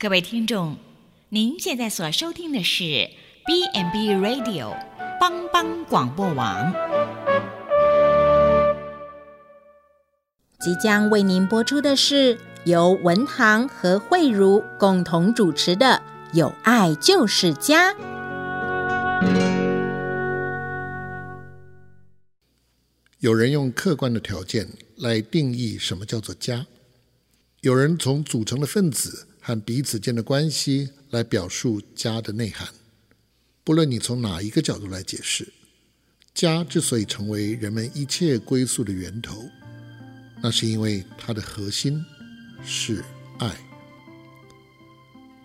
各位听众，您现在所收听的是 B&B Radio 帮帮广播网。即将为您播出的是由文堂和慧茹共同主持的《有爱就是家》。有人用客观的条件来定义什么叫做家，有人从组成的分子和彼此间的关系来表述家的内涵。不论你从哪一个角度来解释，家之所以成为人们一切归宿的源头，那是因为它的核心是爱。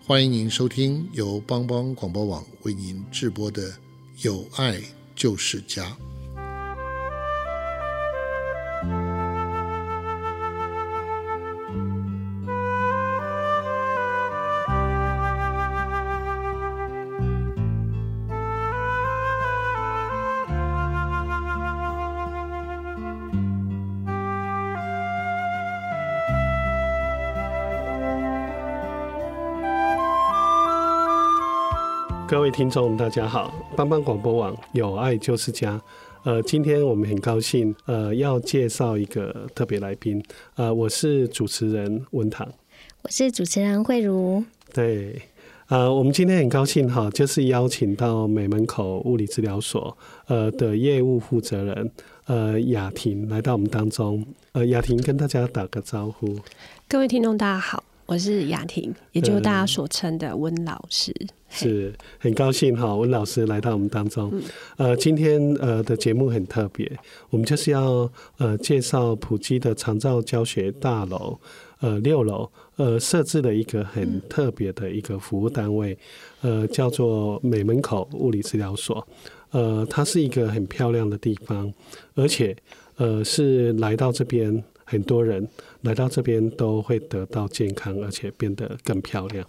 欢迎您收听由帮帮广播网为您直播的《有爱就是家》。位听众，大家好！帮帮广播网有爱就是家。呃，今天我们很高兴，呃，要介绍一个特别来宾。呃，我是主持人文堂，我是主持人慧茹。对，呃，我们今天很高兴哈，就是邀请到美门口物理治疗所呃的业务负责人呃雅婷来到我们当中。呃，雅婷跟大家打个招呼。各位听众，大家好。我是雅婷，也就是大家所称的温老师，嗯、是很高兴哈，温老师来到我们当中。嗯、呃，今天呃的节目很特别，我们就是要呃介绍普基的长照教学大楼呃六楼呃设置了一个很特别的一个服务单位，呃叫做美门口物理治疗所。呃，它是一个很漂亮的地方，而且呃是来到这边。很多人来到这边都会得到健康，而且变得更漂亮。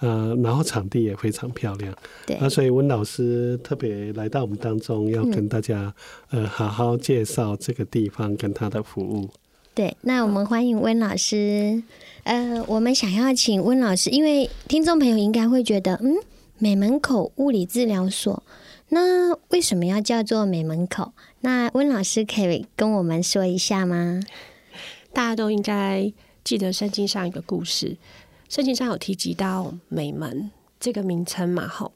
呃，然后场地也非常漂亮。对，那所以温老师特别来到我们当中，要跟大家、嗯、呃好好介绍这个地方跟他的服务。对，那我们欢迎温老师。呃，我们想要请温老师，因为听众朋友应该会觉得，嗯，美门口物理治疗所，那为什么要叫做美门口？那温老师可以跟我们说一下吗？大家都应该记得圣经上一个故事，圣经上有提及到美门这个名称嘛？吼，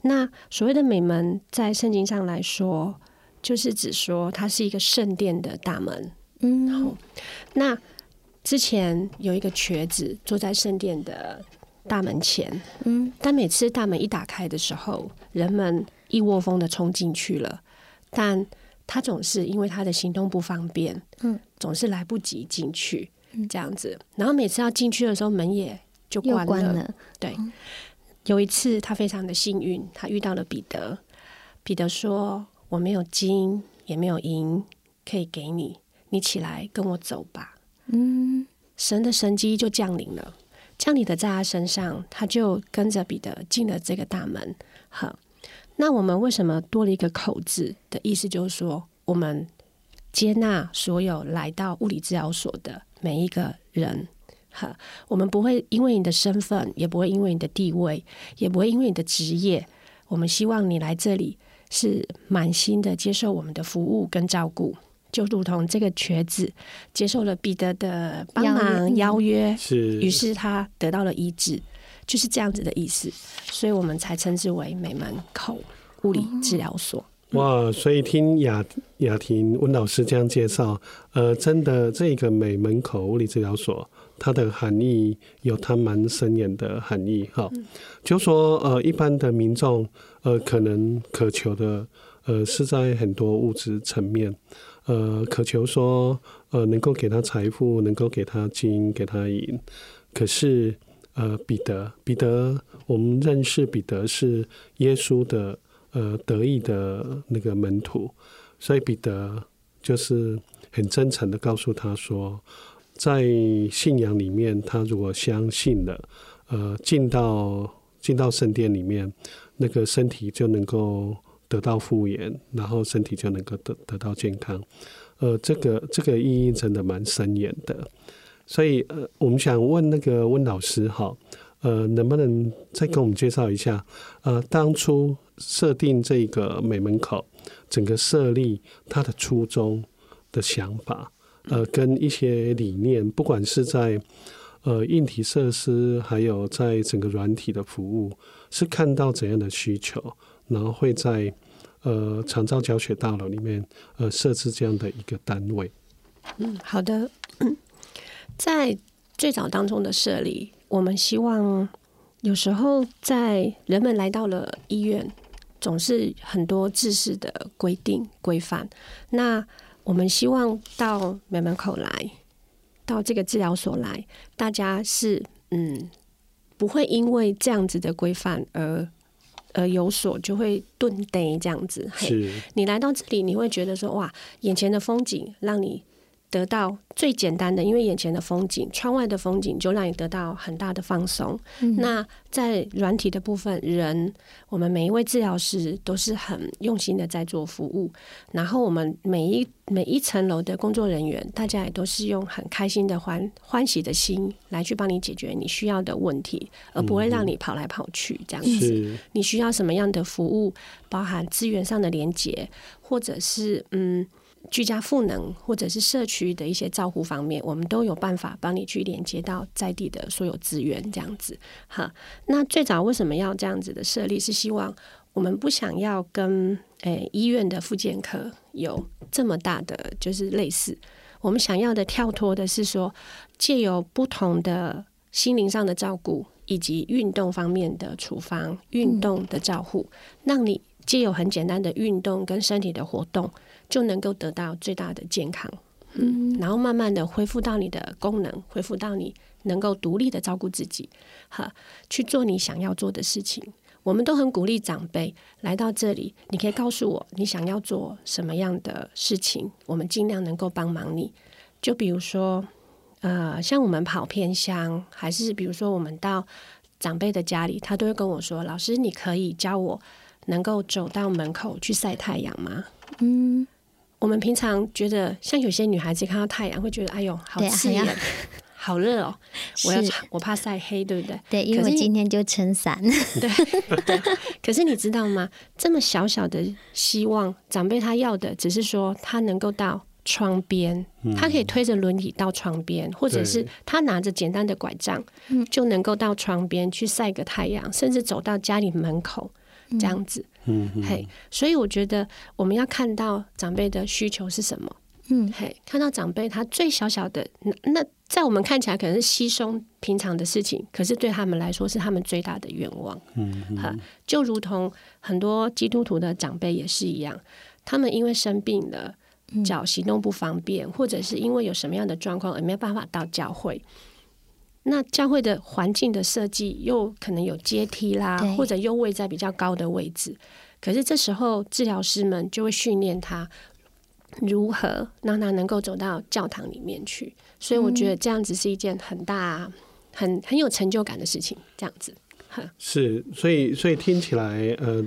那所谓的美门，在圣经上来说，就是指说它是一个圣殿的大门。嗯，好，那之前有一个瘸子坐在圣殿的大门前，嗯，但每次大门一打开的时候，人们一窝蜂的冲进去了，但他总是因为他的行动不方便，嗯，总是来不及进去，这样子。然后每次要进去的时候，门也就关了。对，有一次他非常的幸运，他遇到了彼得。彼得说：“我没有金，也没有银，可以给你，你起来跟我走吧。”嗯，神的神机就降临了，降临的在他身上，他就跟着彼得进了这个大门。好。那我们为什么多了一个口字的意思？就是说，我们接纳所有来到物理治疗所的每一个人。哈，我们不会因为你的身份，也不会因为你的地位，也不会因为你的职业。我们希望你来这里是满心的接受我们的服务跟照顾，就如同这个瘸子接受了彼得的帮忙邀约，是，于是他得到了医治。就是这样子的意思，所以我们才称之为美门口物理治疗所。哇！所以听雅雅婷温老师这样介绍，呃，真的这个美门口物理治疗所，它的含义有它蛮深远的含义哈。就说呃，一般的民众呃，可能渴求的呃，是在很多物质层面，呃，渴求说呃，能够给他财富，能够给他金，给他银，可是。呃，彼得，彼得，我们认识彼得是耶稣的呃得意的那个门徒，所以彼得就是很真诚的告诉他说，在信仰里面，他如果相信了，呃，进到进到圣殿里面，那个身体就能够得到复原，然后身体就能够得得到健康，呃，这个这个意义真的蛮深远的。所以，呃，我们想问那个温老师哈，呃，能不能再跟我们介绍一下？呃，当初设定这个美门口，整个设立它的初衷的想法，呃，跟一些理念，不管是在呃硬体设施，还有在整个软体的服务，是看到怎样的需求，然后会在呃长照教学大楼里面呃设置这样的一个单位。嗯，好的。在最早当中的设立，我们希望有时候在人们来到了医院，总是很多制式的规定规范。那我们希望到门门口来，到这个治疗所来，大家是嗯不会因为这样子的规范而而有所就会顿呆这样子。是，你来到这里，你会觉得说哇，眼前的风景让你。得到最简单的，因为眼前的风景，窗外的风景就让你得到很大的放松。嗯。那在软体的部分，人我们每一位治疗师都是很用心的在做服务，然后我们每一每一层楼的工作人员，大家也都是用很开心的欢欢喜的心来去帮你解决你需要的问题，而不会让你跑来跑去这样子。你需要什么样的服务，包含资源上的连接，或者是嗯。居家赋能或者是社区的一些照护方面，我们都有办法帮你去连接到在地的所有资源，这样子。哈，那最早为什么要这样子的设立？是希望我们不想要跟诶、欸、医院的复健科有这么大的就是类似，我们想要的跳脱的是说，借由不同的心灵上的照顾以及运动方面的处方、运动的照护，让你借由很简单的运动跟身体的活动。就能够得到最大的健康，嗯，然后慢慢的恢复到你的功能，恢复到你能够独立的照顾自己，哈，去做你想要做的事情。我们都很鼓励长辈来到这里，你可以告诉我你想要做什么样的事情，我们尽量能够帮忙你。就比如说，呃，像我们跑偏乡，还是比如说我们到长辈的家里，他都会跟我说：“老师，你可以教我能够走到门口去晒太阳吗？”嗯。我们平常觉得，像有些女孩子看到太阳会觉得，哎呦，好刺眼，好热哦！我要我怕晒黑，对不对？对，因为我今天就撑伞。对对。可是你知道吗？这么小小的希望，长辈他要的只是说，他能够到窗边，他可以推着轮椅到窗边，或者是他拿着简单的拐杖，就能够到窗边去晒个太阳，甚至走到家里门口这样子。嗯，嘿，所以我觉得我们要看到长辈的需求是什么。嗯，嘿，看到长辈他最小小的那，那在我们看起来可能是稀松平常的事情，可是对他们来说是他们最大的愿望。嗯，哈，就如同很多基督徒的长辈也是一样，他们因为生病了，脚行动不方便，或者是因为有什么样的状况而没有办法到教会。那教会的环境的设计又可能有阶梯啦，或者又位在比较高的位置。可是这时候治疗师们就会训练他如何让他能够走到教堂里面去。所以我觉得这样子是一件很大、很很有成就感的事情。这样子，是，所以所以听起来，呃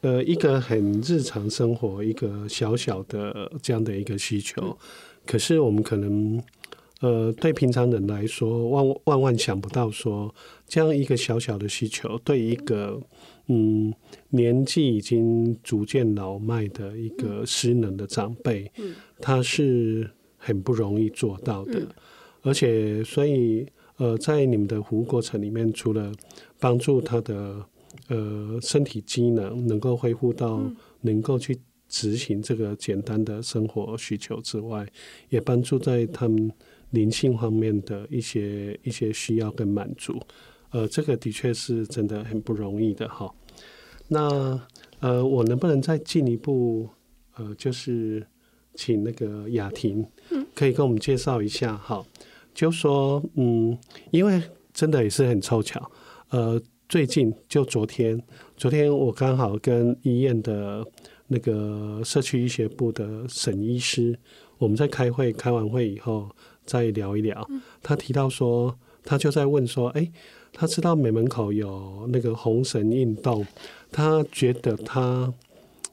呃，一个很日常生活，一个小小的这样的一个需求，可是我们可能。呃，对平常人来说，万万万想不到说这样一个小小的需求，对一个嗯年纪已经逐渐老迈的一个失能的长辈，他是很不容易做到的。而且，所以呃，在你们的服务过程里面，除了帮助他的呃身体机能能够恢复到能够去执行这个简单的生活需求之外，也帮助在他们。灵性方面的一些一些需要跟满足，呃，这个的确是真的很不容易的哈。那呃，我能不能再进一步，呃，就是请那个雅婷，可以跟我们介绍一下哈？就说嗯，因为真的也是很凑巧，呃，最近就昨天，昨天我刚好跟医院的那个社区医学部的沈医师，我们在开会，开完会以后。再聊一聊，他提到说，他就在问说，哎，他知道美门口有那个红绳运动，他觉得他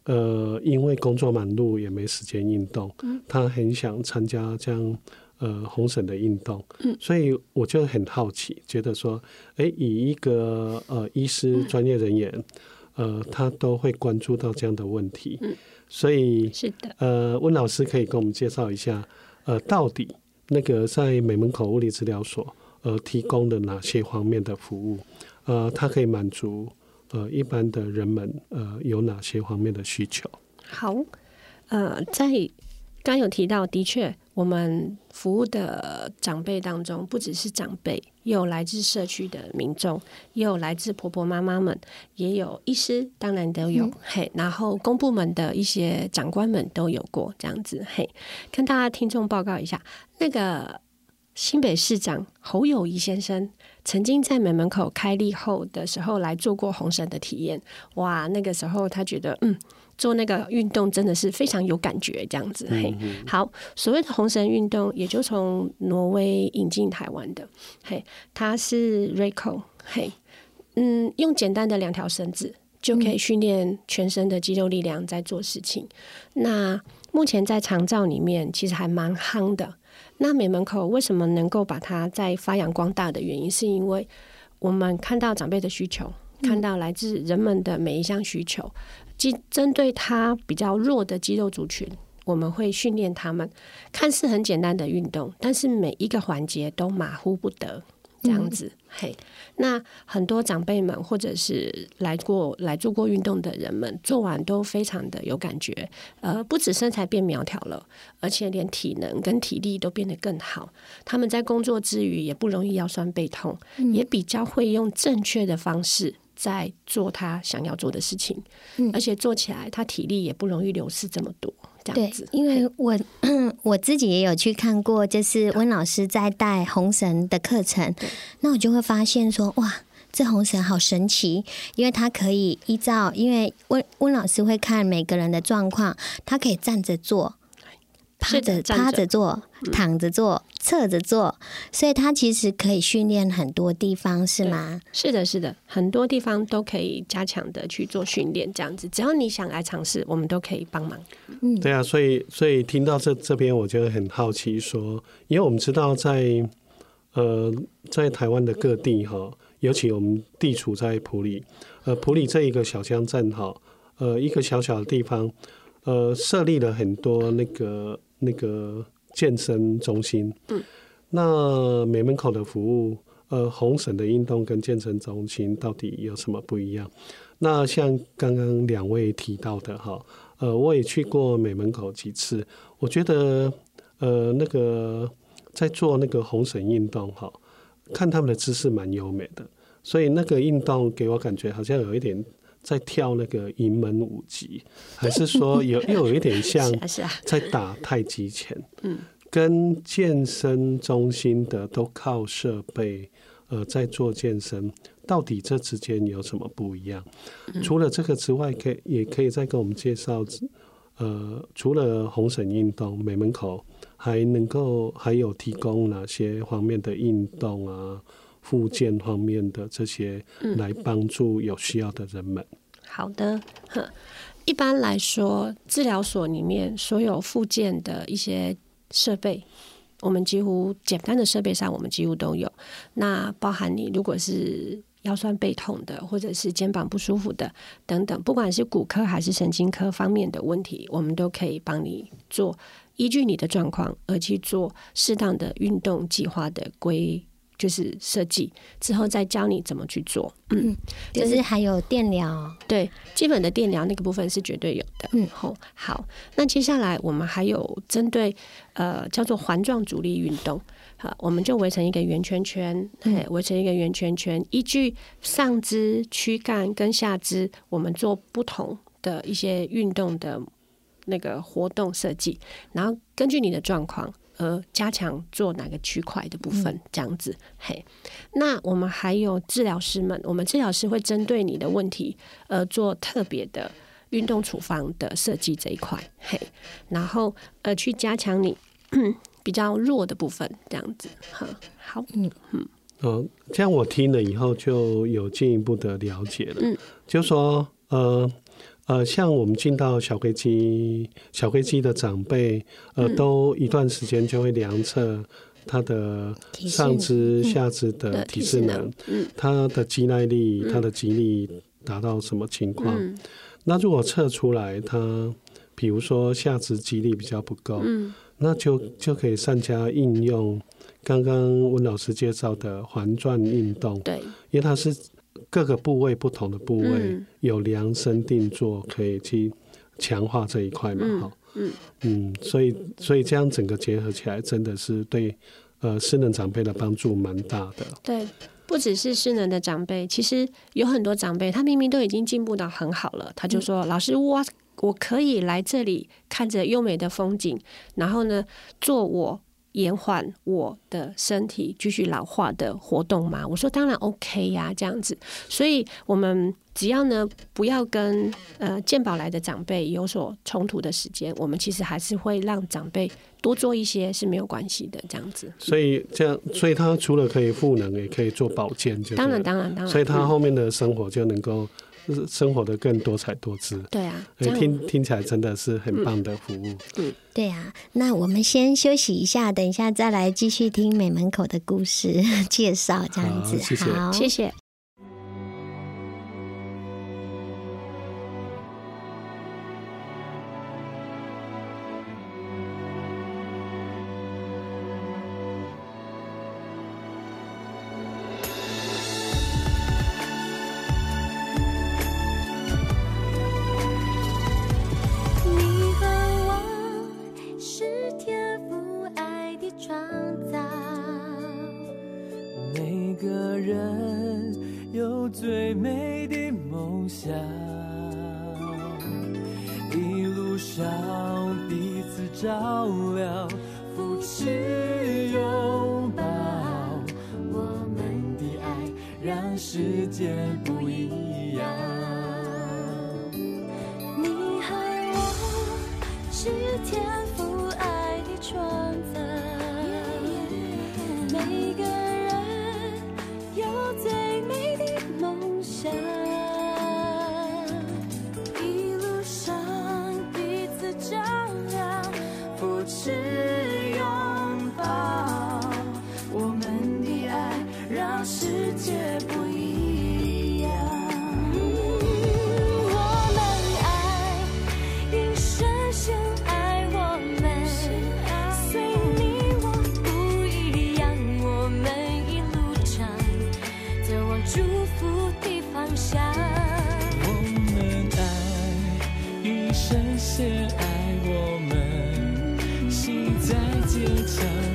呃，因为工作忙碌也没时间运动，他很想参加这样呃红绳的运动。嗯，所以我就很好奇，觉得说，哎、欸，以一个呃医师专业人员，呃，他都会关注到这样的问题。嗯，所以是的，呃，温老师可以给我们介绍一下，呃，到底那个在美门口物理治疗所呃提供的哪些方面的服务？呃，它可以满足呃一般的人们呃有哪些方面的需求？好，呃，在刚有提到，的确，我们服务的长辈当中，不只是长辈，也有来自社区的民众，也有来自婆婆妈妈们，也有医师，当然都有。嗯、嘿，然后公部门的一些长官们都有过这样子。嘿，跟大家听众报告一下，那个新北市长侯友谊先生。曾经在美门口开立后的时候来做过红绳的体验，哇，那个时候他觉得，嗯，做那个运动真的是非常有感觉，这样子。嘿，好，所谓的红绳运动，也就从挪威引进台湾的，嘿，它是 Rayco，嘿，嗯，用简单的两条绳子就可以训练全身的肌肉力量在做事情。那目前在长照里面其实还蛮夯的。那美门口为什么能够把它再发扬光大的原因，是因为我们看到长辈的需求，看到来自人们的每一项需求，即针对他比较弱的肌肉族群，我们会训练他们。看似很简单的运动，但是每一个环节都马虎不得。这样子，嗯、嘿，那很多长辈们或者是来过来做过运动的人们，做完都非常的有感觉，呃，不止身材变苗条了，而且连体能跟体力都变得更好。他们在工作之余也不容易腰酸背痛，嗯、也比较会用正确的方式在做他想要做的事情，嗯、而且做起来他体力也不容易流失这么多。这样子，因为我 我自己也有去看过，就是温老师在带红绳的课程，那我就会发现说，哇，这红绳好神奇，因为它可以依照，因为温温老师会看每个人的状况，他可以站着做。趴着、趴着做、躺着做、侧着做，所以它其实可以训练很多地方，是吗？是的，是的，很多地方都可以加强的去做训练，这样子，只要你想来尝试，我们都可以帮忙。嗯，对啊，所以所以听到这这边，我就很好奇，说，因为我们知道在呃在台湾的各地哈，尤其我们地处在普里，呃普里这一个小乡镇哈，呃一个小小的地方，呃设立了很多那个。那个健身中心，嗯，那美门口的服务，呃，红绳的运动跟健身中心到底有什么不一样？那像刚刚两位提到的哈，呃，我也去过美门口几次，我觉得，呃，那个在做那个红绳运动哈，看他们的姿势蛮优美的，所以那个运动给我感觉好像有一点。在跳那个银门舞集，还是说有 又有一点像 在打太极拳？嗯，跟健身中心的都靠设备，呃，在做健身，到底这之间有什么不一样？除了这个之外，可以也可以再给我们介绍，呃，除了红绳运动，美门口还能够还有提供哪些方面的运动啊？复健方面的这些，来帮助有需要的人们。嗯、好的，一般来说，治疗所里面所有复健的一些设备，我们几乎简单的设备上，我们几乎都有。那包含你如果是腰酸背痛的，或者是肩膀不舒服的等等，不管是骨科还是神经科方面的问题，我们都可以帮你做，依据你的状况而去做适当的运动计划的规。就是设计之后再教你怎么去做，嗯，就是还有电疗，对，基本的电疗那个部分是绝对有的，嗯，好，好，那接下来我们还有针对呃叫做环状阻力运动，好，我们就围成一个圆圈圈，哎、嗯，围成一个圆圈圈，依据上肢、躯干跟下肢，我们做不同的一些运动的那个活动设计，然后根据你的状况。呃，加强做哪个区块的部分，这样子，嘿。那我们还有治疗师们，我们治疗师会针对你的问题，呃，做特别的运动处方的设计这一块，嘿。然后呃，去加强你 比较弱的部分，这样子，哈。好，嗯嗯。哦，这样我听了以后就有进一步的了解了。嗯，就说呃。呃，像我们进到小飞机，小飞机的长辈，呃，都一段时间就会量测他的上肢、下肢的体适能，嗯，他的肌耐力、他的肌力达到什么情况？嗯、那如果测出来他，比如说下肢肌力比较不够，嗯，那就就可以善加应用刚刚温老师介绍的环转运动，对，因为它是。各个部位不同的部位、嗯、有量身定做，可以去强化这一块嘛？哈、嗯，嗯嗯，所以所以这样整个结合起来，真的是对呃失能长辈的帮助蛮大的。对，不只是失能的长辈，其实有很多长辈，他明明都已经进步到很好了，他就说：“嗯、老师，我我可以来这里看着优美的风景，然后呢，做我。”延缓我的身体继续老化的活动吗？我说当然 OK 呀，啊，这样子。所以我们只要呢不要跟呃健保来的长辈有所冲突的时间，我们其实还是会让长辈多做一些是没有关系的这样子。所以这样，所以他除了可以赋能，也可以做保健，就当然当然当然。所以他后面的生活就能够。生活的更多彩多姿，对啊，听听起来真的是很棒的服务。嗯，对啊，那我们先休息一下，等一下再来继续听美门口的故事 介绍，这样子，谢谢，好，谢谢。sun.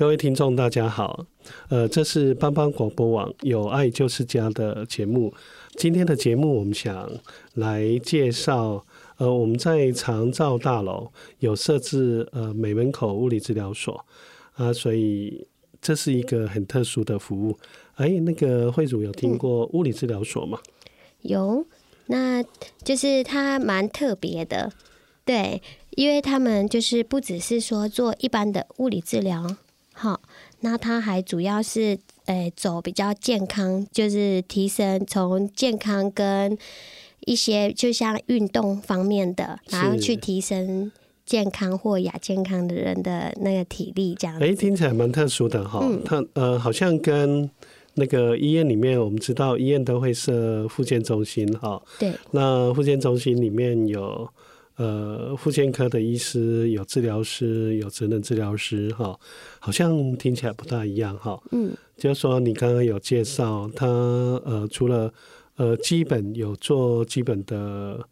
各位听众，大家好。呃，这是帮帮广播网有爱就是家的节目。今天的节目，我们想来介绍，呃，我们在长照大楼有设置呃美门口物理治疗所啊，所以这是一个很特殊的服务。哎，那个慧主有听过物理治疗所吗？有，那就是它蛮特别的，对，因为他们就是不只是说做一般的物理治疗，好。那他还主要是，诶、欸，走比较健康，就是提升从健康跟一些就像运动方面的，然后去提升健康或亚健康的人的那个体力，这样。哎、欸，听起来蛮特殊的哈。他、嗯、呃，好像跟那个医院里面，我们知道医院都会设复健中心哈。对。那复健中心里面有。呃，复健科的医师有治疗师，有职能治疗师，哈，好像听起来不大一样，哈。嗯，就是说你刚刚有介绍，他呃，除了呃基本有做基本的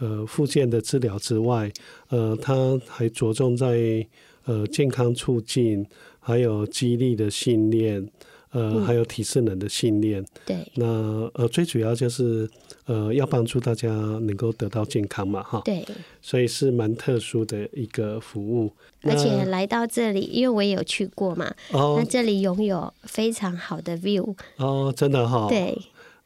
呃复健的治疗之外，呃，他还着重在呃健康促进，还有激励的训练。呃，嗯、还有体适能的信念，对，那呃，最主要就是呃，要帮助大家能够得到健康嘛，哈，对，所以是蛮特殊的一个服务，而且来到这里，因为我也有去过嘛，哦，那这里拥有非常好的 view，哦，真的哈、哦，对。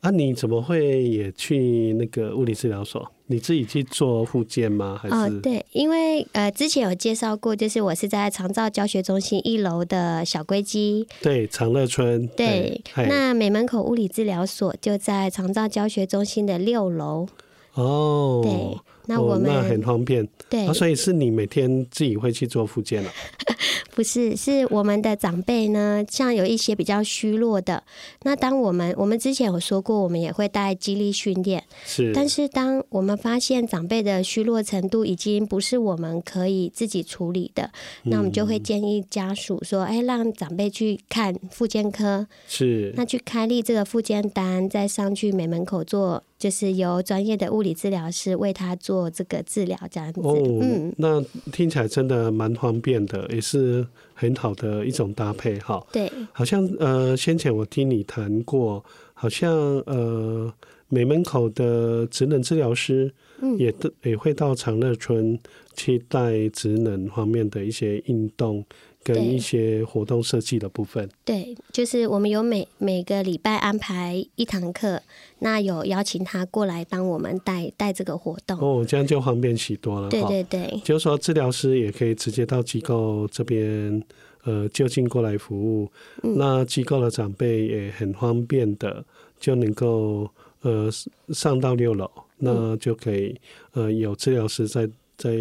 啊，你怎么会也去那个物理治疗所？你自己去做复健吗？还是？哦，对，因为呃，之前有介绍过，就是我是在长照教学中心一楼的小龟基，对，长乐村。对，对那美门口物理治疗所就在长照教学中心的六楼。哦，对，那我们、哦、那很方便。对、啊，所以是你每天自己会去做复健了？不是，是我们的长辈呢，像有一些比较虚弱的，那当我们我们之前有说过，我们也会带激励训练，是。但是当我们发现长辈的虚弱程度已经不是我们可以自己处理的，嗯、那我们就会建议家属说，哎，让长辈去看复健科，是。那去开立这个复健单，再上去美门口做，就是由专业的物理治疗师为他做这个治疗，这样子。哦，嗯，那听起来真的蛮方便的，也是。很好的一种搭配哈，对，好像呃，先前我听你谈过，好像呃，美门口的职能治疗师，嗯，也也会到长乐村去带职能方面的一些运动。跟一些活动设计的部分，对，就是我们有每每个礼拜安排一堂课，那有邀请他过来帮我们带带这个活动。哦，这样就方便许多了。对对对，就是说治疗师也可以直接到机构这边，呃，就近过来服务。嗯、那机构的长辈也很方便的就能够呃上到六楼，那就可以呃有治疗师在在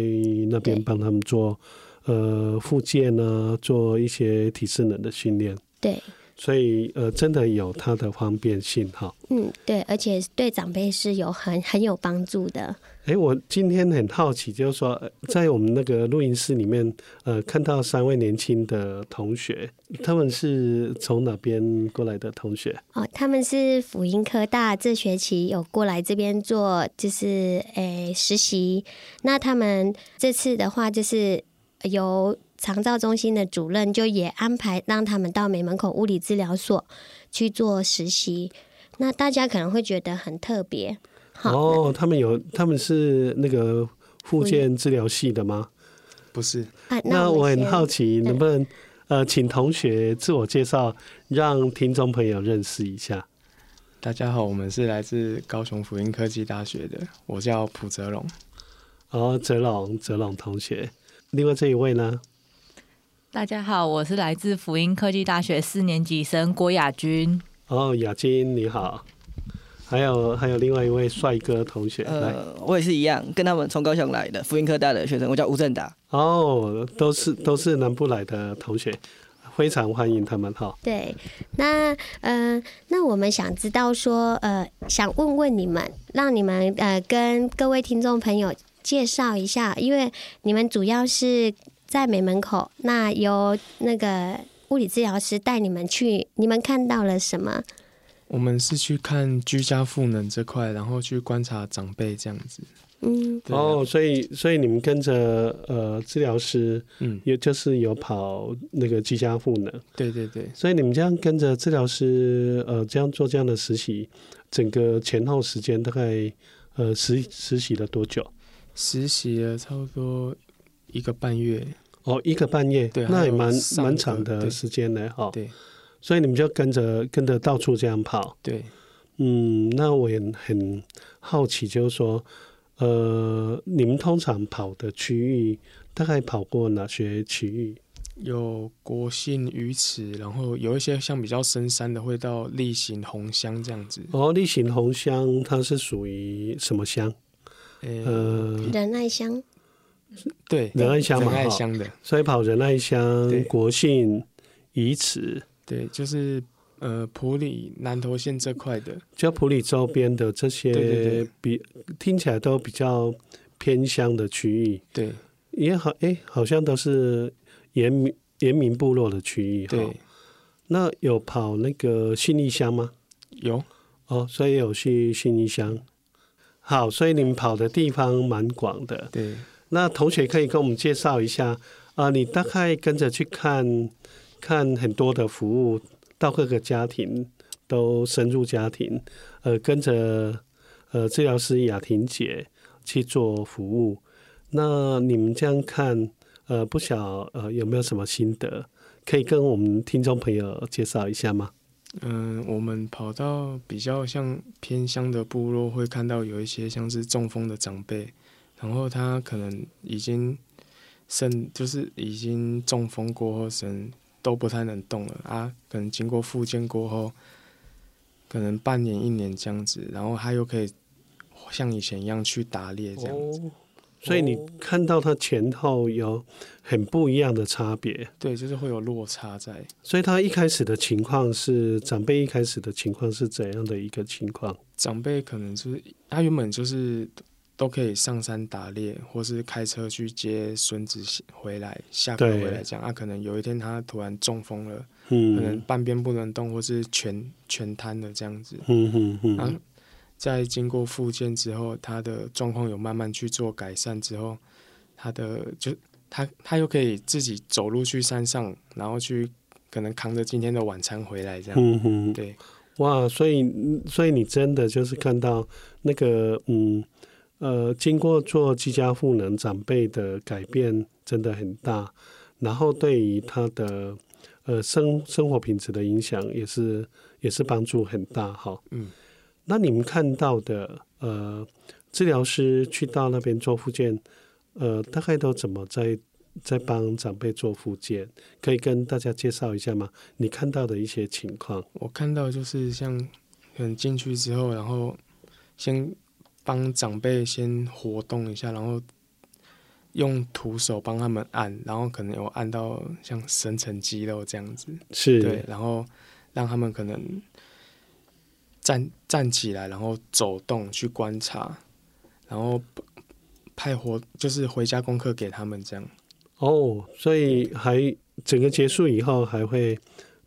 那边帮他们做。呃，复健呢，做一些体适能的训练，对，所以呃，真的有它的方便性哈。嗯，对，而且对长辈是有很很有帮助的。哎，我今天很好奇，就是说，在我们那个录音室里面，呃，看到三位年轻的同学，他们是从哪边过来的同学？哦，他们是辅音科大这学期有过来这边做，就是诶实习。那他们这次的话，就是。由长照中心的主任就也安排让他们到美门口物理治疗所去做实习，那大家可能会觉得很特别。哦，他们有他们是那个复健治疗系的吗？不是。啊，那，那我很好奇，能不能呃，请同学自我介绍，让听众朋友认识一下。大家好，我们是来自高雄辅音科技大学的，我叫蒲泽龙。哦，泽龙，泽龙同学。另外这一位呢？大家好，我是来自福音科技大学四年级生郭雅君。哦，雅君你好。还有还有另外一位帅哥同学，呃，来我也是一样，跟他们从高雄来的福音科大的学生，我叫吴正达。哦，都是都是南部来的同学，非常欢迎他们哈。对，那呃，那我们想知道说，呃，想问问你们，让你们呃跟各位听众朋友。介绍一下，因为你们主要是在美门口，那由那个物理治疗师带你们去，你们看到了什么？我们是去看居家赋能这块，然后去观察长辈这样子。嗯，啊哦，所以所以你们跟着呃治疗师，嗯，也就是有跑那个居家赋能，对对对，所以你们这样跟着治疗师呃这样做这样的实习，整个前后时间大概呃实实习了多久？实习了差不多一个半月。哦，一个半月，对那也蛮蛮长的时间呢，哈。对所以你们就跟着跟着到处这样跑，对，嗯，那我也很好奇，就是说，呃，你们通常跑的区域大概跑过哪些区域？有国信鱼池，然后有一些像比较深山的，会到例行红乡这样子。哦，例行红乡它是属于什么乡？诶呃，仁爱乡，对，仁爱乡嘛仁爱哈乡的，所以跑仁爱乡、国姓、宜池，对，就是呃普里南投县这块的，就普里周边的这些对对对。比听起来都比较偏乡的区域，对。也好，哎，好像都是原民原民部落的区域哈。对，那有跑那个信义乡吗？有。哦，所以有去信义乡。好，所以你们跑的地方蛮广的。对。那同学可以跟我们介绍一下啊、你大概跟着去看看很多的服务，到各个家庭都深入家庭，呃，跟着呃治疗师雅婷姐去做服务。那你们这样看，呃，不晓呃有没有什么心得，可以跟我们听众朋友介绍一下吗？嗯，我们跑到比较像偏乡的部落，会看到有一些像是中风的长辈，然后他可能已经肾就是已经中风过后，肾都不太能动了啊，可能经过复健过后，可能半年一年这样子，然后他又可以像以前一样去打猎这样子。所以你看到它前后有很不一样的差别，对，就是会有落差在。所以他一开始的情况是长辈一开始的情况是怎样的一个情况？长辈可能就是他原本就是都可以上山打猎，或是开车去接孙子回来，下课回来这样。啊，可能有一天他突然中风了，嗯，可能半边不能动，或是全全瘫了这样子。嗯嗯嗯，在经过复健之后，他的状况有慢慢去做改善之后，他的就他他又可以自己走路去山上，然后去可能扛着今天的晚餐回来这样。嗯哼，对哇，所以所以你真的就是看到那个嗯呃，经过做居家赋能，长辈的改变真的很大，然后对于他的呃生生活品质的影响也是也是帮助很大哈。嗯，那你们看到的呃治疗师去到那边做复健，呃，大概都怎么在在帮长辈做复健？可以跟大家介绍一下吗？你看到的一些情况？我看到就是像嗯进去之后，然后先帮长辈先活动一下，然后用徒手帮他们按，然后可能有按到像深层肌肉这样子，是对，然后让他们可能站站起来，然后走动去观察，然后派活就是回家功课给他们这样。哦，所以还整个结束以后还会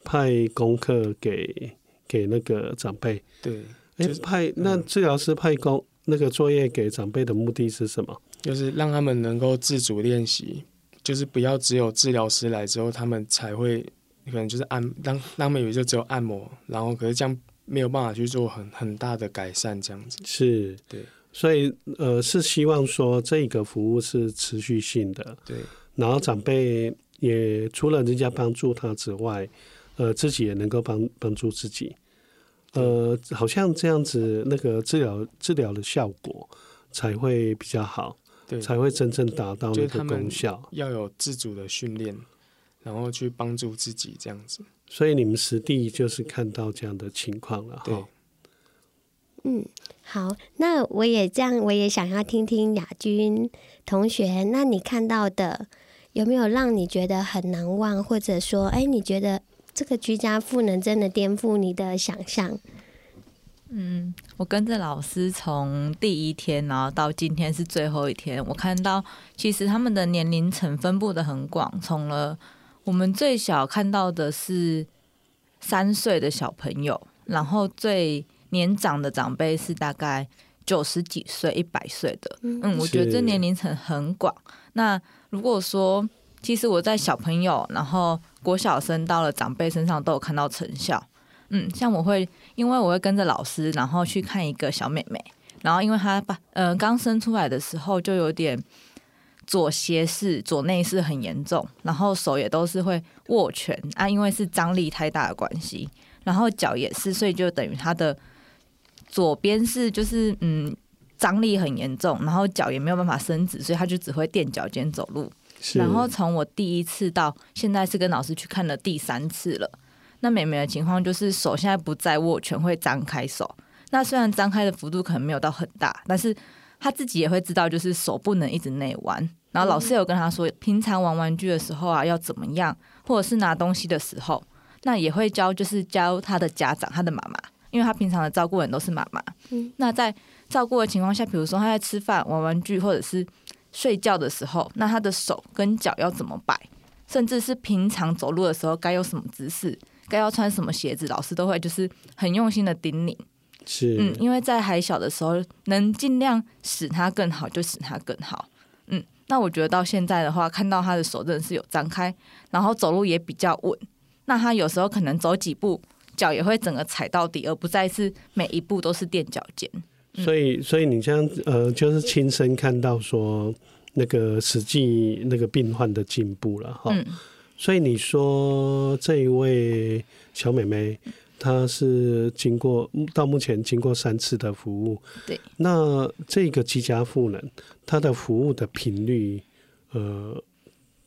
派功课给给那个长辈。对，哎、就是派那治疗师派工、嗯、那个作业给长辈的目的是什么？就是让他们能够自主练习，就是不要只有治疗师来之后，他们才会可能就是按让让他们以为就只有按摩，然后可是这样没有办法去做很很大的改善，这样子。是，对，所以呃是希望说这个服务是持续性的，对，然后长辈也除了人家帮助他之外，呃自己也能够帮帮助自己，呃好像这样子那个治疗治疗的效果才会比较好。对，才会真正达到那个功效。要有自主的训练，然后去帮助自己这样子。所以你们实地就是看到这样的情况了。哈，嗯，好，那我也这样，我也想要听听雅君同学，那你看到的有没有让你觉得很难忘，或者说，哎，你觉得这个居家赋能真的颠覆你的想象？嗯，我跟着老师从第一天，然后到今天是最后一天，我看到其实他们的年龄层分布的很广，从了我们最小看到的是三岁的小朋友，然后最年长的长辈是大概九十几岁、一百岁的。嗯，我觉得这年龄层很广。那如果说，其实我在小朋友，然后国小生到了长辈身上都有看到成效。嗯，像我会，因为我会跟着老师，然后去看一个小妹妹，然后因为她把呃刚生出来的时候就有点左斜视、左内视很严重，然后手也都是会握拳啊，因为是张力太大的关系，然后脚也是，所以就等于他的左边是就是嗯张力很严重，然后脚也没有办法伸直，所以他就只会垫脚尖走路。然后从我第一次到现在是跟老师去看了第三次了。那美美的情况就是手现在不再握拳，会张开手。那虽然张开的幅度可能没有到很大，但是她自己也会知道，就是手不能一直内弯。然后老师有跟他说，平常玩玩具的时候啊，要怎么样，或者是拿东西的时候，那也会教，就是教他的家长，他的妈妈，因为他平常的照顾人都是妈妈。嗯，那在照顾的情况下，比如说他在吃饭、玩玩具，或者是睡觉的时候，那他的手跟脚要怎么摆，甚至是平常走路的时候该有什么姿势。该要穿什么鞋子，老师都会就是很用心的叮咛。是，嗯，因为在还小的时候，能尽量使他更好，就使他更好。嗯，那我觉得到现在的话，看到他的手真的是有张开，然后走路也比较稳。那他有时候可能走几步，脚也会整个踩到底，而不再是每一步都是垫脚尖。嗯、所以，所以你这样呃，就是亲身看到说那个实际那个病患的进步了哈。嗯所以你说这一位小妹妹，她是经过到目前经过三次的服务。对。那这个居家赋能，它的服务的频率，呃，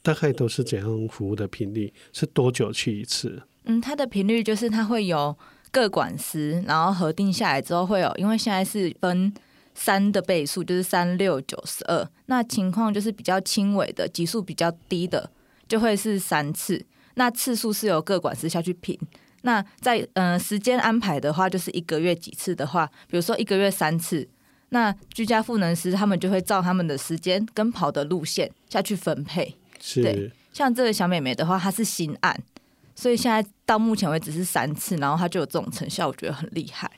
大概都是怎样服务的频率？是多久去一次？嗯，它的频率就是它会有各管司，然后核定下来之后会有，因为现在是分三的倍数，就是三六九十二。那情况就是比较轻微的，级数比较低的。就会是三次，那次数是由各管师下去评。那在嗯、呃、时间安排的话，就是一个月几次的话，比如说一个月三次，那居家赋能师他们就会照他们的时间跟跑的路线下去分配。是，对，像这个小妹妹的话，她是新案，所以现在到目前为止是三次，然后她就有这种成效，我觉得很厉害。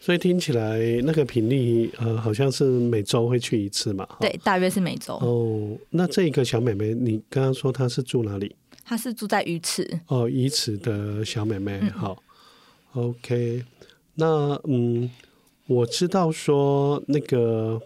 所以听起来那个频率呃，好像是每周会去一次嘛？对，大约是每周。哦，那这个小妹妹，你刚刚说她是住哪里？她是住在鱼池。哦，鱼池的小妹妹，嗯、好，OK。那嗯，我知道说那个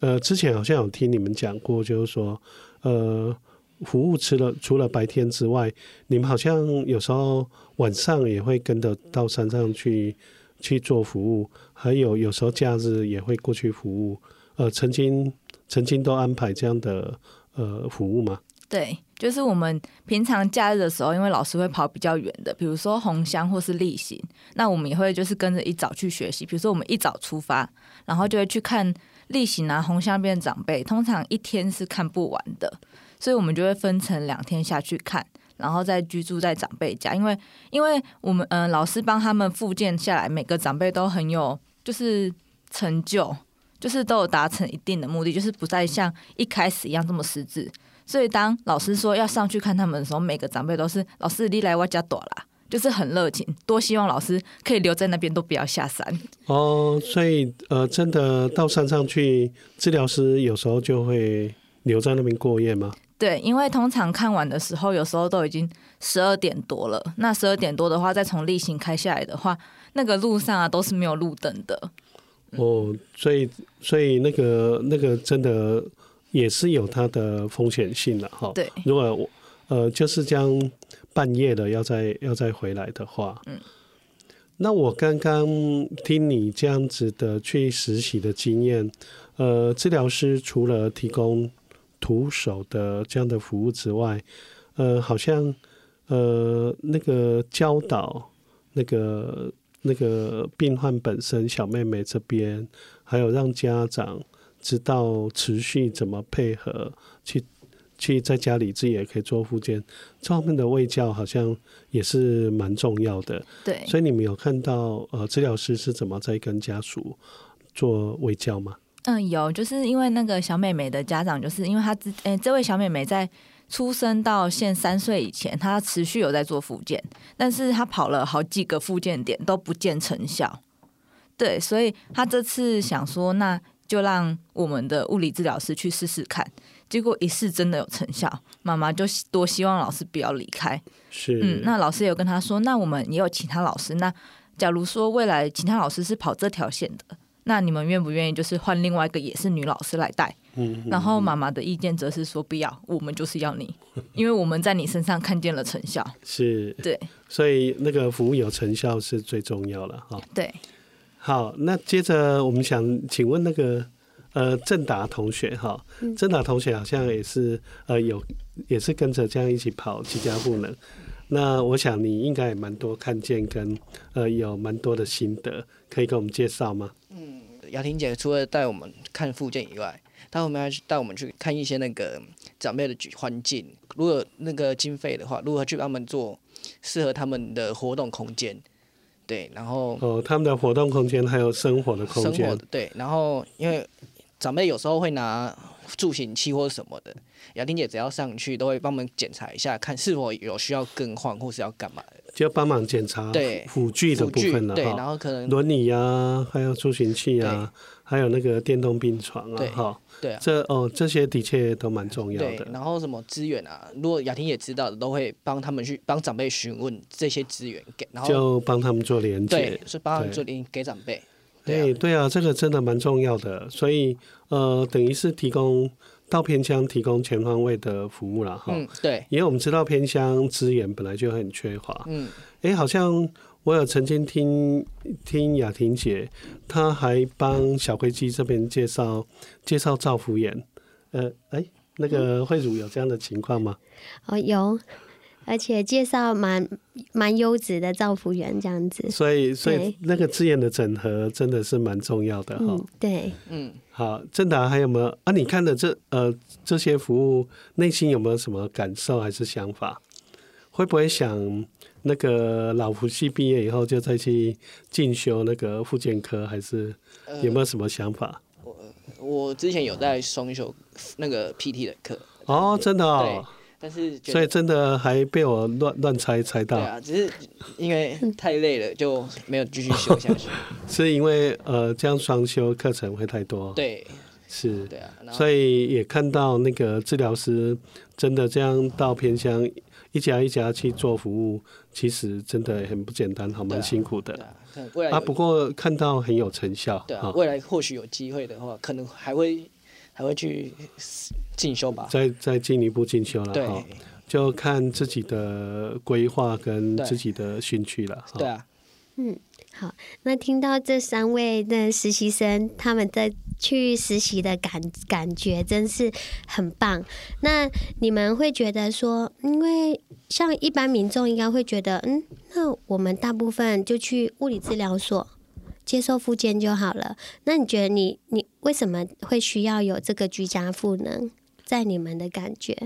呃，之前好像有听你们讲过，就是说呃，服务吃了除了白天之外，你们好像有时候晚上也会跟着到山上去。去做服务，还有有时候假日也会过去服务。呃，曾经曾经都安排这样的呃服务吗？对，就是我们平常假日的时候，因为老师会跑比较远的，比如说红乡或是例行，那我们也会就是跟着一早去学习。比如说我们一早出发，然后就会去看例行啊、红乡边长辈，通常一天是看不完的，所以我们就会分成两天下去看。然后再居住在长辈家，因为因为我们嗯、老师帮他们复健下来，每个长辈都很有就是成就，就是都有达成一定的目的，就是不再像一开始一样这么失智。所以当老师说要上去看他们的时候，每个长辈都是老师你来我家躲啦，就是很热情，多希望老师可以留在那边，都不要下山。哦，所以呃，真的到山上去，治疗师有时候就会留在那边过夜吗？对，因为通常看完的时候，有时候都已经十二点多了。那十二点多的话，再从例行开下来的话，那个路上啊都是没有路灯的。哦，所以所以那个那个真的也是有它的风险性的哈。对，如果我呃就是这样半夜的要再要再回来的话，嗯，那我刚刚听你这样子的去实习的经验，呃，治疗师除了提供。徒手的这样的服务之外，呃，好像呃那个教导那个那个病患本身小妹妹这边，还有让家长知道持续怎么配合去去在家里自己也可以做复健，这方面的卫教好像也是蛮重要的。对，所以你们有看到呃治疗师是怎么在跟家属做卫教吗？嗯，有，就是因为那个小妹妹的家长，就是因为她之，诶、欸，这位小妹妹在出生到现三岁以前，她持续有在做复健，但是她跑了好几个复健点都不见成效。对，所以她这次想说，那就让我们的物理治疗师去试试看。结果一试真的有成效，妈妈就多希望老师不要离开。是，嗯，那老师也有跟他说，那我们也有其他老师。那假如说未来其他老师是跑这条线的，那你们愿不愿意就是换另外一个也是女老师来带？嗯，然后妈妈的意见则是说不要，我们就是要你，因为我们在你身上看见了成效。是，对，所以那个服务有成效是最重要了哈。对，好，那接着我们想请问那个呃郑达同学哈，郑达同学好像也是呃有也是跟着这样一起跑居家赋能，那我想你应该也蛮多看见跟呃有蛮多的心得，可以给我们介绍吗？嗯，雅婷姐除了带我们看复健以外，他后面还带我们去看一些那个长辈的环境，如果那个经费的话，如何去帮他们做适合他们的活动空间，对，然后哦，他们的活动空间还有生活的空间，对，然后因为长辈有时候会拿助行器或什么的，雅婷姐只要上去都会帮我们检查一下，看是否有需要更换或是要干嘛的，就帮忙检查对辅具的部分了，对，然后可能轮椅啊，还有助行器啊，还有那个电动病床啊，哈。对啊，这哦，这些的确都蛮重要的。对，然后什么资源啊，如果雅婷也知道的，都会帮他们去帮长辈询问这些资源给，然后就帮他们做连接，对，是帮他们做连给长辈。对对，对啊，这个真的蛮重要的。所以呃，等于是提供到偏乡提供全方位的服务了哈。嗯，对，因为我们知道偏乡资源本来就很缺乏。嗯，哎，好像。我有曾经听听雅婷姐，她还帮小飞机这边介绍介绍照服员，呃，哎，那个慧茹有这样的情况吗？哦，有，而且介绍蛮蛮优质的照服员这样子。所以，所以那个资源的整合真的是蛮重要的哈、嗯。对，嗯，好，郑达还有没有啊？你看的这呃这些服务，内心有没有什么感受还是想法？会不会想？那个老福系毕业以后就再去进修那个复健科，还是有没有什么想法？呃、我我之前有在双修那个 PT 的课。哦，真的哦。对，但是所以真的还被我乱乱猜猜到。对啊，只是因为太累了，就没有继续修下去。是因为呃这样双修课程会太多？对，是。对啊，所以也看到那个治疗师真的这样到偏乡。一家一家去做服务，其实真的很不简单，好蛮辛苦的。啊，啊，不过看到很有成效。对啊，未来或许有机会的话，可能还会还会去进修吧。再再进一步进修了。对，就看自己的规划跟自己的兴趣了。对啊。嗯，好，那听到这三位的实习生他们在。去实习的感感觉真是很棒。那你们会觉得说，因为像一般民众应该会觉得，嗯，那我们大部分就去物理治疗所接受复健就好了。那你觉得你你为什么会需要有这个居家赋能？在你们的感觉？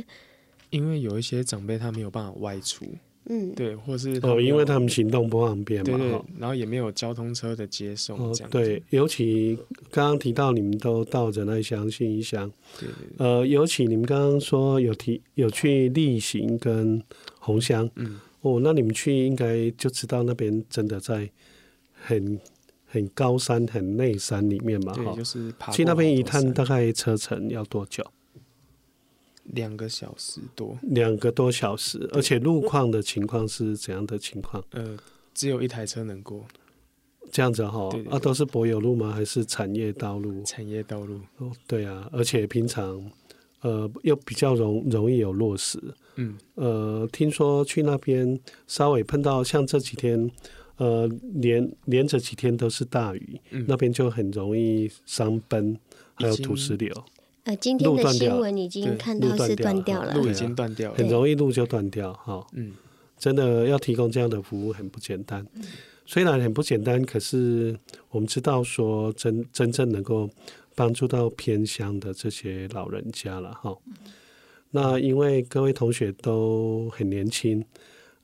因为有一些长辈他没有办法外出。嗯，对，或是哦，因为他们行动不方便嘛，对，对，然后也没有交通车的接送，哦，对，尤其刚刚提到你们都到仁爱乡、信义乡，对，对，呃，尤其你们刚刚说有提有去例行跟红乡，嗯，哦，那你们去应该就知道那边真的在很很高山、很内山里面嘛，哈，就是爬去那边一趟大概车程要多久？两个小时多，两个多小时，而且路况的情况是怎样的情况？呃，只有一台车能过，这样子哈，啊，都是柏油路吗？还是产业道路？产业道路。哦，对啊，而且平常呃又比较容容易有落石。嗯，呃，听说去那边稍微碰到像这几天，呃，连连着几天都是大雨，嗯、那边就很容易伤崩，还有土石流。呃，今天的新闻已经看到是断掉了，路已经断掉了，很容易路就断掉哈。嗯，真的要提供这样的服务很不简单，虽然很不简单，可是我们知道说真真正能够帮助到偏乡的这些老人家了哈。那因为各位同学都很年轻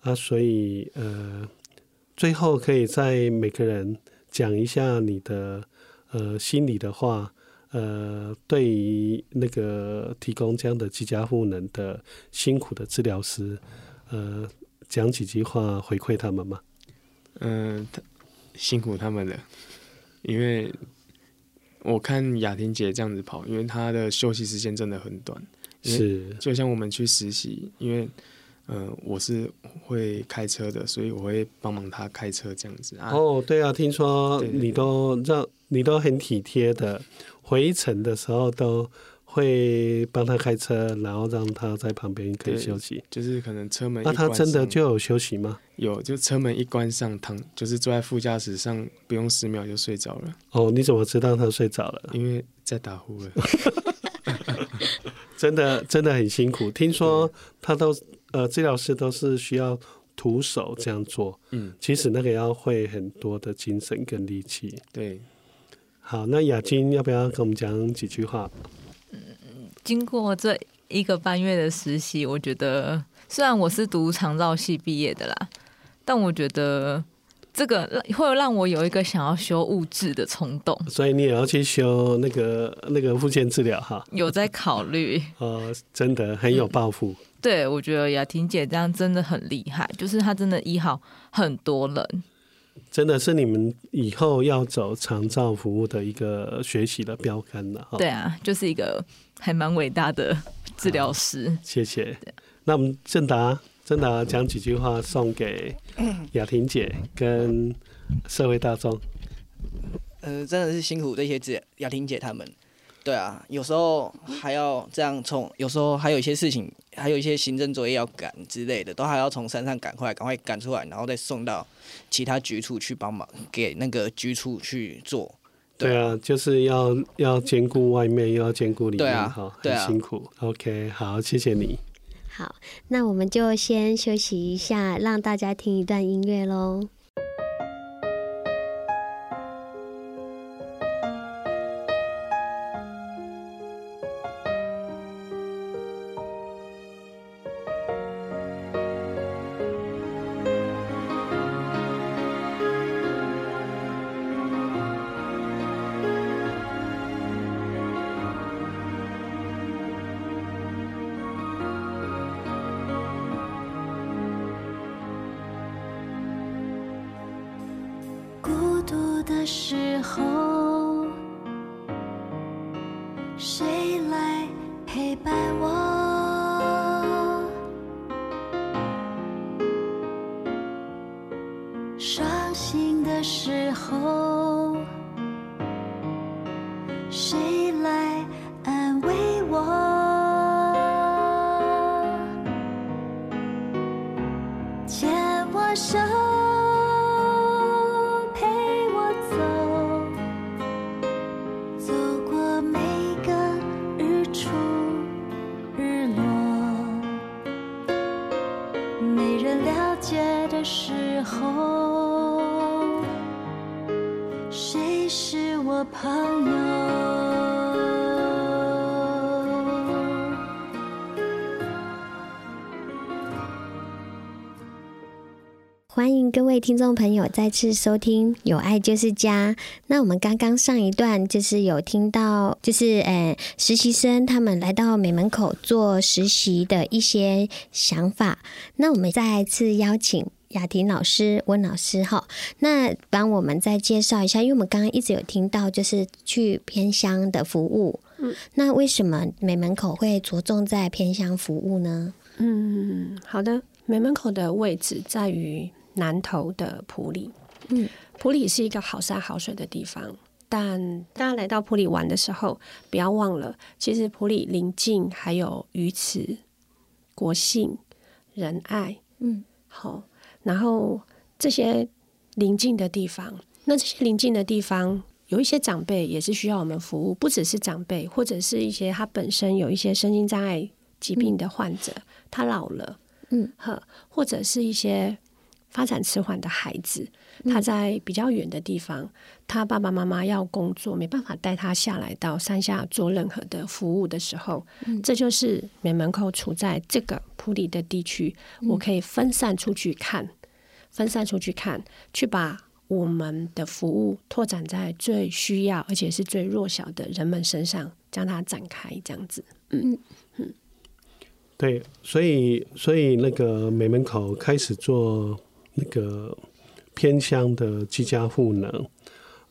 啊，所以呃，最后可以在每个人讲一下你的呃心里的话。呃，对于那个提供这样的居家赋能的辛苦的治疗师，呃，讲几句话回馈他们吗？嗯、呃，辛苦他们了，因为我看雅婷姐这样子跑，因为她的休息时间真的很短。是，就像我们去实习，因为，嗯、呃，我是会开车的，所以我会帮忙他开车这样子啊。哦，对啊，听说你都让你都很体贴的，回程的时候都会帮他开车，然后让他在旁边可以休息。就是可能车门一，那他真的就有休息吗？有，就车门一关上，躺就是坐在副驾驶上，不用十秒就睡着了。哦，你怎么知道他睡着了？因为在打呼了。真的真的很辛苦，听说他都呃治疗师都是需要徒手这样做，嗯，其实那个要会很多的精神跟力气。对，好，那雅金要不要跟我们讲几句话？嗯，经过这一个半月的实习，我觉得虽然我是读长照系毕业的啦，但我觉得。这个会让我有一个想要修物质的冲动，所以你也要去修那个那个复健治疗哈？有在考虑哦、呃，真的很有抱负、嗯。对，我觉得雅婷姐这样真的很厉害，就是她真的医好很多人，真的是你们以后要走长照服务的一个学习的标杆了哈。对啊，就是一个还蛮伟大的治疗师。谢谢。那我们正达。真的、啊、讲几句话送给雅婷姐跟社会大众。呃，真的是辛苦这些姐雅婷姐他们。对啊，有时候还要这样从，有时候还有一些事情，还有一些行政作业要赶之类的，都还要从山上赶快赶快赶出来，然后再送到其他局处去帮忙，给那个局处去做。对啊，就是要要兼顾外面，又要兼顾里面，对啊，好，很辛苦。啊、OK，好，谢谢你。好，那我们就先休息一下，让大家听一段音乐喽。听众朋友再次收听《有爱就是家》。那我们刚刚上一段就是有听到，就是呃实习生他们来到美门口做实习的一些想法。那我们再次邀请雅婷老师、温老师哈，那帮我们再介绍一下，因为我们刚刚一直有听到就是去偏乡的服务。嗯，那为什么美门口会着重在偏乡服务呢？嗯，好的，美门口的位置在于。南投的埔里，嗯，埔里是一个好山好水的地方，但大家来到埔里玩的时候，不要忘了，其实埔里邻近还有鱼池、国姓、仁爱，嗯，好，然后这些邻近的地方，那这些邻近的地方有一些长辈也是需要我们服务，不只是长辈，或者是一些他本身有一些身心障碍疾病的患者，嗯、他老了，嗯，呵，或者是一些。发展迟缓的孩子，他在比较远的地方，嗯、他爸爸妈妈要工作，没办法带他下来到山下做任何的服务的时候，嗯、这就是美门口处在这个埔里的地区，嗯、我可以分散出去看，分散出去看，去把我们的服务拓展在最需要而且是最弱小的人们身上，将它展开，这样子。嗯。嗯，对，所以所以那个美门口开始做那个偏乡的居家赋能，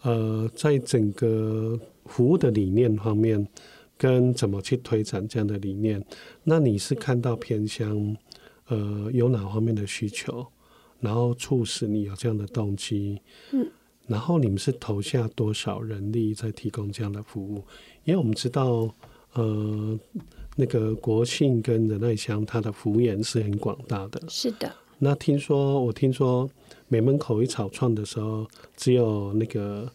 呃，在整个服务的理念方面，跟怎么去推展这样的理念，那你是看到偏乡呃有哪方面的需求？然后促使你有这样的动机，嗯，然后你们是投下多少人力在提供这样的服务？因为我们知道，呃，那个国信跟仁爱乡，它的幅员是很广大的。是的。那听说，我听说美门口一草创的时候，只有那个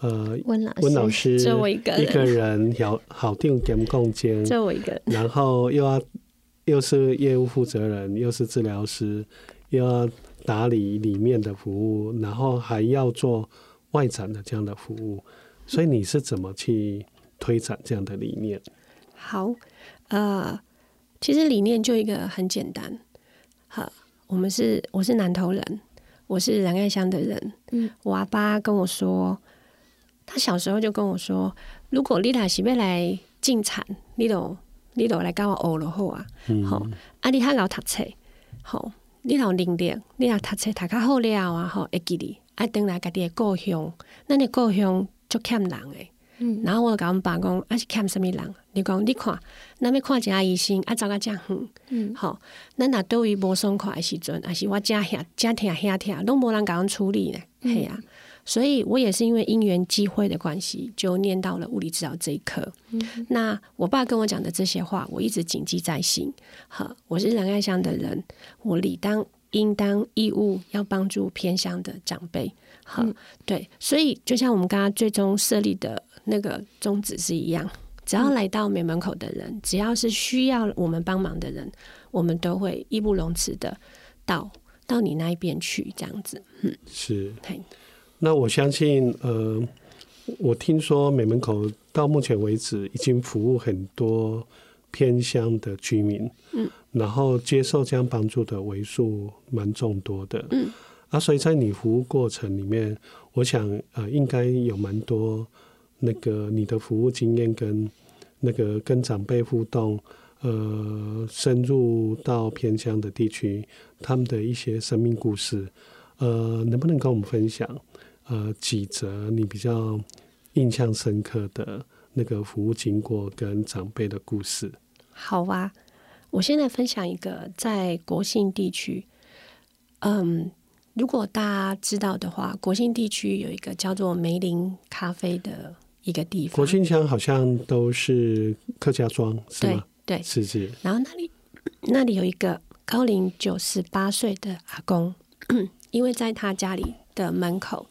呃温老师，温老师就我一个人，一个人要好定点共间，就我一个人，然后又要又是业务负责人，又是治疗师，又要。打理里面的服务，然后还要做外展的这样的服务，所以你是怎么去推展这样的理念？好，呃，其实理念就一个很简单，好，我们是我是南投人，我是仁爱乡的人，嗯，我阿爸跟我说，他小时候就跟我说，如果你来是要来进产，你都你都来跟我学就好啊，好，啊，你还老读册，好。你若能力，你若读册读较好了啊，好，会记哩。啊，等来家己的故乡，咱的故乡足欠人诶。嗯，然后我就甲阮爸讲，啊是欠什么人？你讲你看，咱要看一下医生，啊走甲遮远。嗯，好，咱若对于无爽快的时阵，还是我遮遐遮疼遐疼，拢无人甲阮处理呢。系、嗯、啊，所以我也是因为因缘机会的关系，就念到了物理治疗这一科。嗯，那我爸跟我讲的这些话，我一直谨记在心。好，我是仁爱乡的人，我理当应当义务要帮助偏乡的长辈。好，嗯、对，所以就像我们刚刚最终设立的那个宗旨是一样，只要来到美门口的人，嗯、只要是需要我们帮忙的人，我们都会义不容辞的到。到你那一边去，这样子，嗯，是。那我相信，呃，我听说美门口到目前为止已经服务很多偏乡的居民，嗯，然后接受这样帮助的为数蛮众多的，嗯，啊，所以在你服务过程里面，我想，呃，应该有蛮多那个你的服务经验跟那个跟长辈互动。呃，深入到偏乡的地区，他们的一些生命故事，呃，能不能跟我们分享？呃，几则你比较印象深刻的那个服务经过跟长辈的故事？好啊，我现在分享一个在国姓地区。嗯，如果大家知道的话，国姓地区有一个叫做梅林咖啡的一个地方。国庆乡好像都是客家庄，是吗？对，是是。然后那里那里有一个高龄九十八岁的阿公，因为在他家里的门口，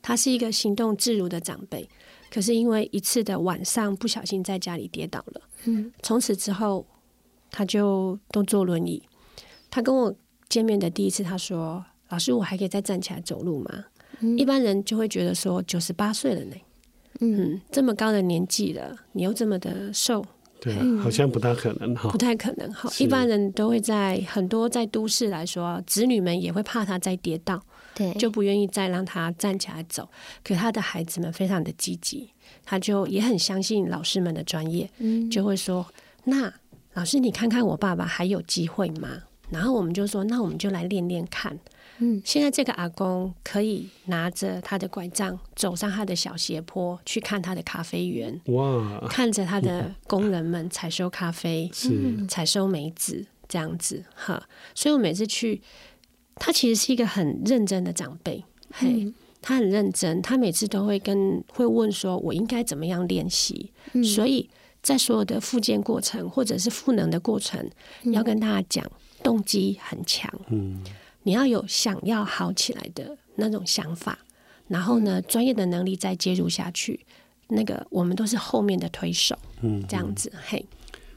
他是一个行动自如的长辈，可是因为一次的晚上不小心在家里跌倒了，嗯，从此之后他就都坐轮椅。他跟我见面的第一次，他说：“老师，我还可以再站起来走路吗？”嗯，一般人就会觉得说九十八岁了呢，嗯，这么高的年纪了，你又这么的瘦。对，好像不大可能哈，不太可能哈。一般人都会在很多在都市来说，子女们也会怕他再跌倒，对，就不愿意再让他站起来走。可他的孩子们非常的积极，他就也很相信老师们的专业，嗯，就会说：“那老师，你看看我爸爸还有机会吗？”然后我们就说：“那我们就来练练看。”嗯，现在这个阿公可以拿着他的拐杖走上他的小斜坡，去看他的咖啡园。哇！看着他的 工人们采收咖啡，是采收梅子这样子哈。所以我每次去，他其实是一个很认真的长辈，嘿、嗯，他很认真，他每次都会跟会问说，我应该怎么样练习？嗯、所以在所有的复健过程或者是赋能的过程，嗯、要跟大家讲，动机很强。嗯。你要有想要好起来的那种想法，然后呢，专业的能力再介入下去，那个我们都是后面的推手，嗯，这样子，嘿。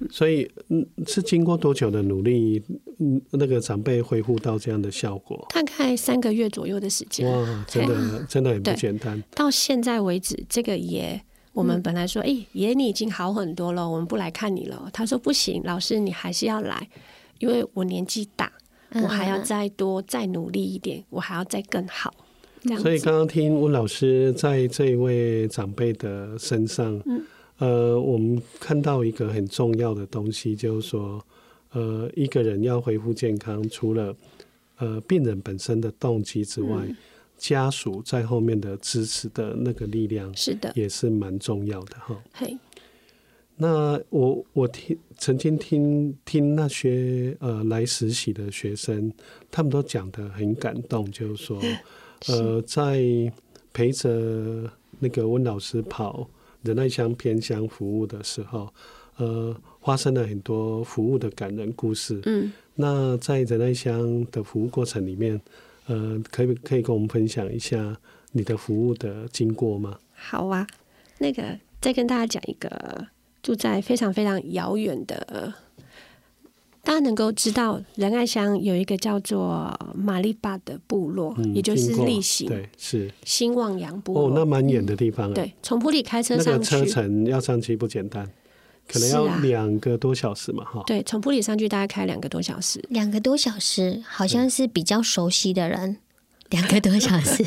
所以，嗯，是经过多久的努力，嗯，那个长辈恢复到这样的效果？大概三个月左右的时间。哇，真的，真的很不简单。到现在为止，这个爷，我们本来说，哎，爷你已经好很多了，我们不来看你了。他说不行，老师你还是要来，因为我年纪大。我还要再多再努力一点，我还要再更好。所以刚刚听温老师在这一位长辈的身上，嗯，呃，我们看到一个很重要的东西，就是说，呃，一个人要恢复健康，除了呃病人本身的动机之外，嗯、家属在后面的支持的那个力量，是的，也是蛮重要的哈。嘿。那我我听曾经听听那些呃来实习的学生，他们都讲的很感动，就是说，呃，在陪着那个温老师跑仁爱乡偏乡服务的时候，呃，发生了很多服务的感人故事。嗯，那在仁爱乡的服务过程里面，呃，可以可以跟我们分享一下你的服务的经过吗？好啊，那个再跟大家讲一个。住在非常非常遥远的，大家能够知道仁爱乡有一个叫做马里巴的部落，嗯、也就是例行，对，是新望洋部落。哦，那蛮远的地方、啊嗯。对，从埔里开车上去，那个车程要上去不简单，可能要两个多小时嘛，哈、啊。对，从埔里上去大概开两个多小时，两个多小时，好像是比较熟悉的人。两个多小时，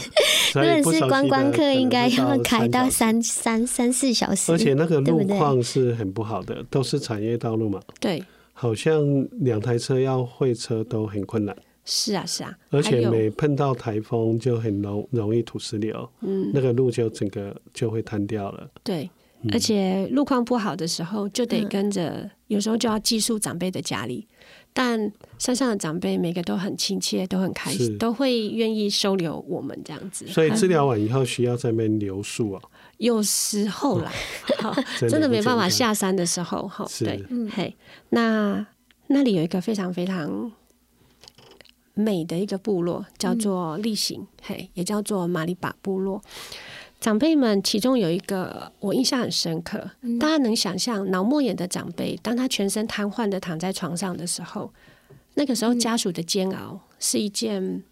如果 是观光客，应该要开到三三三四小时。而且那个路况是很不好的，对对，都是产业道路嘛。对，好像两台车要会车都很困难。是啊，是啊。而且每碰到台风就很容容易土石流，嗯，那个路就整个就会瘫掉了。对，而且路况不好的时候，就得跟着，有时候就要寄宿长辈的家里。但山上的长辈每个都很亲切，都很开心，都会愿意收留我们这样子。所以治疗完以后需要在那边留宿啊？有时候啦，真的没办法下山的时候，哈，对，嘿，那那里有一个非常非常美的一个部落，叫做立行，嘿，也叫做马里巴部落。长辈们，其中有一个我印象很深刻。嗯、大家能想象脑膜炎的长辈，当他全身瘫痪的躺在床上的时候，那个时候家属的煎熬是一件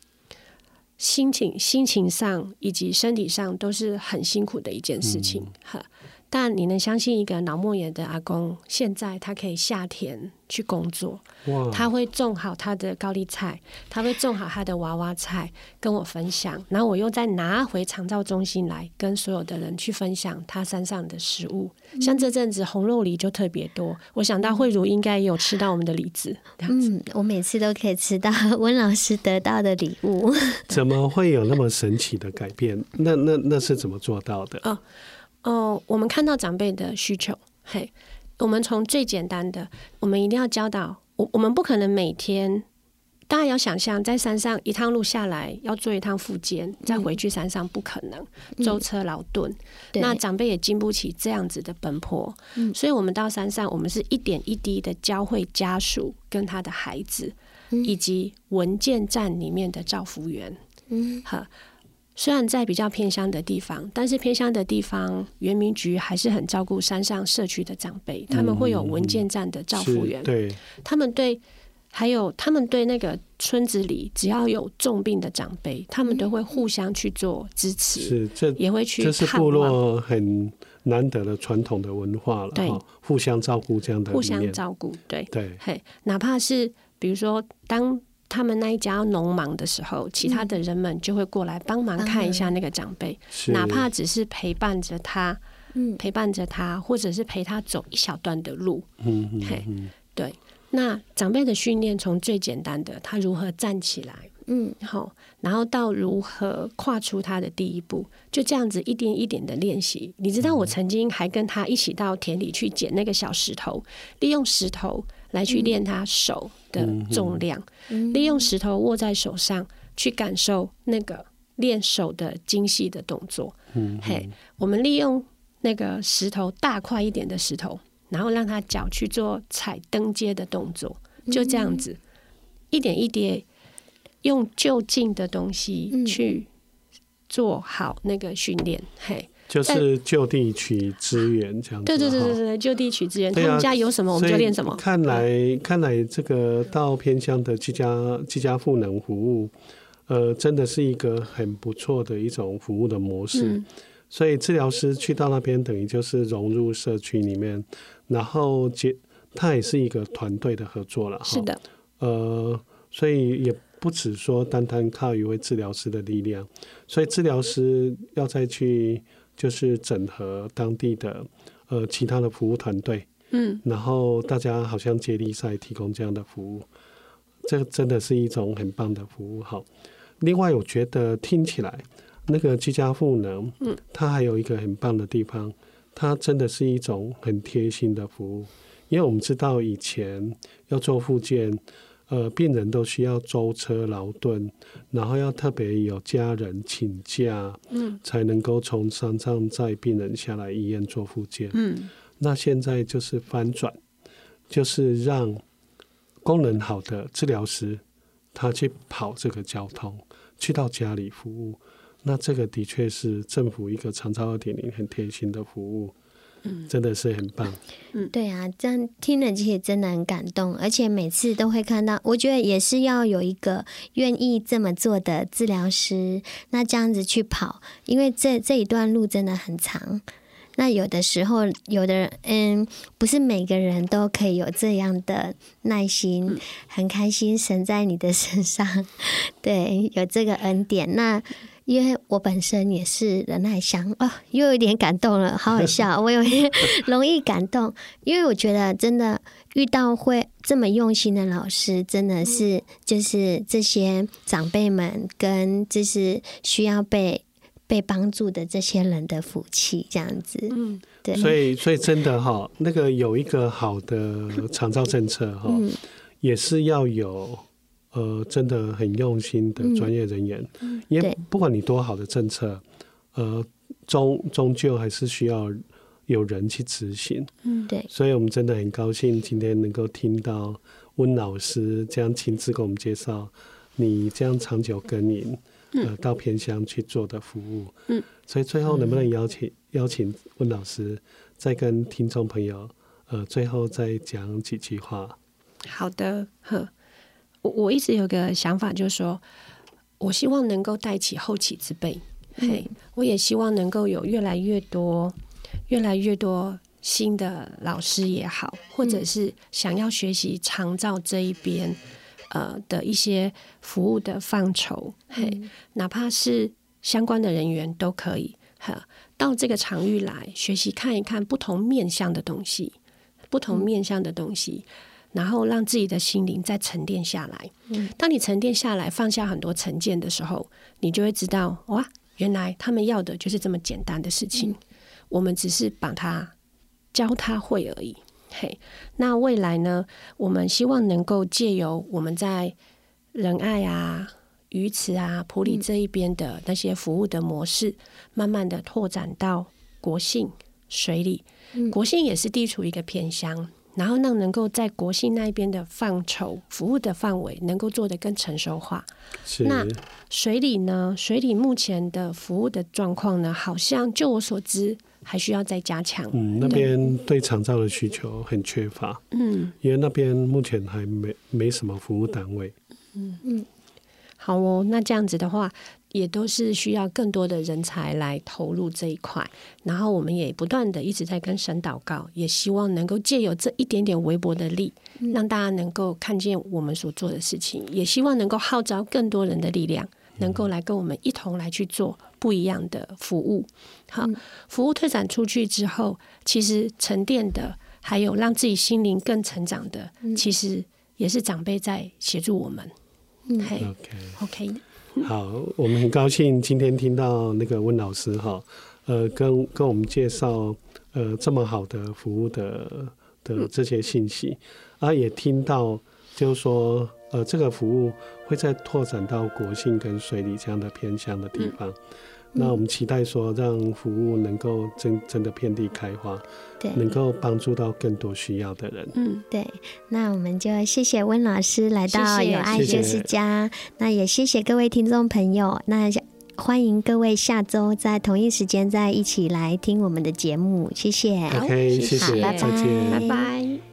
心情、心情上以及身体上都是很辛苦的一件事情。哈、嗯。但你能相信一个脑膜炎的阿公，现在他可以下田去工作，哇他会种好他的高丽菜，他会种好他的娃娃菜，跟我分享，然后我又再拿回长照中心来跟所有的人去分享他山上的食物。嗯、像这阵子红肉梨就特别多，我想到慧茹应该也有吃到我们的梨子。嗯，我每次都可以吃到温老师得到的礼物。怎么会有那么神奇的改变？那那那是怎么做到的？哦。哦，我们看到长辈的需求，嘿，我们从最简单的，我们一定要教导我，我们不可能每天，大家要想象在山上一趟路下来要做一趟复健，再回去山上不可能，舟、嗯、车劳顿，嗯、那长辈也经不起这样子的奔波，嗯、所以我们到山上，我们是一点一滴的教会家属跟他的孩子，嗯、以及文件站里面的照服员，嗯，好。虽然在比较偏乡的地方，但是偏乡的地方，原民局还是很照顾山上社区的长辈。他们会有文件站的照护员，对，他们对，还有他们对那个村子里只要有重病的长辈，他们都会互相去做支持，是这也会去。这是部落很难得的传统的文化了，对，互相照顾这样的，互相照顾，对对，嘿，哪怕是比如说当。他们那一家农忙的时候，其他的人们就会过来帮忙看一下那个长辈，嗯、哪怕只是陪伴着他，嗯、陪伴着他，或者是陪他走一小段的路。嗯嗯，嘿，对。那长辈的训练从最简单的他如何站起来，嗯，好，然后到如何跨出他的第一步，就这样子一点一点的练习。你知道，我曾经还跟他一起到田里去捡那个小石头，利用石头。来去练他手的重量，嗯、利用石头握在手上去感受那个练手的精细的动作。嗯、嘿，我们利用那个石头大块一点的石头，然后让他脚去做踩登阶的动作，就这样子，嗯、一点一滴用就近的东西去做好那个训练。嗯、嘿。就是就地取资源这样子，对对对对对，就地取资源。他们家有什么，我们就练什么。看来看来，这个到偏乡的居家居家赋能服务，呃，真的是一个很不错的一种服务的模式。嗯、所以治疗师去到那边，等于就是融入社区里面，然后结，他也是一个团队的合作了。是的，呃，所以也不只说单单靠一位治疗师的力量，所以治疗师要再去就是整合当地的呃其他的服务团队，嗯，然后大家好像接力赛提供这样的服务，这真的是一种很棒的服务。好，另外我觉得听起来那个居家赋能，嗯，它还有一个很棒的地方，它真的是一种很贴心的服务，因为我们知道以前要做复健。呃，病人都需要舟车劳顿，然后要特别有家人请假，嗯，才能够从山上载病人下来医院做复健。嗯，那现在就是翻转，就是让功能好的治疗师他去跑这个交通，去到家里服务。那这个的确是政府一个长照二点零很贴心的服务。嗯，真的是很棒。嗯，对啊，这样听了其实真的很感动，而且每次都会看到，我觉得也是要有一个愿意这么做的治疗师，那这样子去跑，因为这这一段路真的很长。那有的时候，有的人，嗯，不是每个人都可以有这样的耐心，很开心神在你的身上，对，有这个恩典。那。因为我本身也是仁爱乡哦，又有点感动了，好好笑。我有点容易感动，因为我觉得真的遇到会这么用心的老师，真的是就是这些长辈们跟就是需要被被帮助的这些人的福气，这样子。嗯，对。所以，所以真的哈，那个有一个好的长照政策哈，也是要有。呃，真的很用心的专业人员，嗯、因为不管你多好的政策，呃，终终究还是需要有人去执行。嗯，对。所以我们真的很高兴今天能够听到温老师这样亲自给我们介绍你这样长久耕耘，呃，到偏乡去做的服务。嗯。所以最后能不能邀请、嗯、邀请温老师再跟听众朋友，呃，最后再讲几句话？好的，呵。我我一直有个想法，就是说，我希望能够带起后起之辈，嗯、嘿，我也希望能够有越来越多、越来越多新的老师也好，或者是想要学习长照这一边，呃的一些服务的范畴，嘿，嗯、哪怕是相关的人员都可以，哈，到这个场域来学习看一看不同面向的东西，不同面向的东西。嗯然后让自己的心灵再沉淀下来。嗯，当你沉淀下来，放下很多成见的时候，你就会知道，哇，原来他们要的就是这么简单的事情。嗯，我们只是把它教他会而已。嘿，那未来呢？我们希望能够借由我们在仁爱啊、鱼池啊、普里这一边的那些服务的模式，嗯，慢慢的拓展到国姓、水里。嗯，国姓也是地处一个偏乡。然后让能够在国信那边的范畴服务的范围能够做得更成熟化。是。那水里呢？水里目前的服务的状况呢？好像就我所知，还需要再加强。嗯，那边对长照的需求很缺乏。嗯，因为那边目前还没没什么服务单位。嗯嗯。好哦，那这样子的话。也都是需要更多的人才来投入这一块，然后我们也不断的一直在跟神祷告，也希望能够借由这一点点微薄的力，让大家能够看见我们所做的事情，也希望能够号召更多人的力量，能够来跟我们一同来去做不一样的服务。好，服务推展出去之后，其实沉淀的，还有让自己心灵更成长的，其实也是长辈在协助我们。嗯，嘿，OK。好，我们很高兴今天听到那个温老师哈，呃，跟跟我们介绍呃这么好的服务的的这些信息，啊，也听到就是说呃这个服务会再拓展到国姓跟水里这样的偏乡的地方。那我们期待说，让服务能够真真的遍地开花，对，能够帮助到更多需要的人。嗯，对。那我们就谢谢温老师来到有爱就是家，谢谢，那也谢谢各位听众朋友。那欢迎各位下周在同一时间再一起来听我们的节目。谢谢。OK，谢谢，拜拜，再见，拜拜。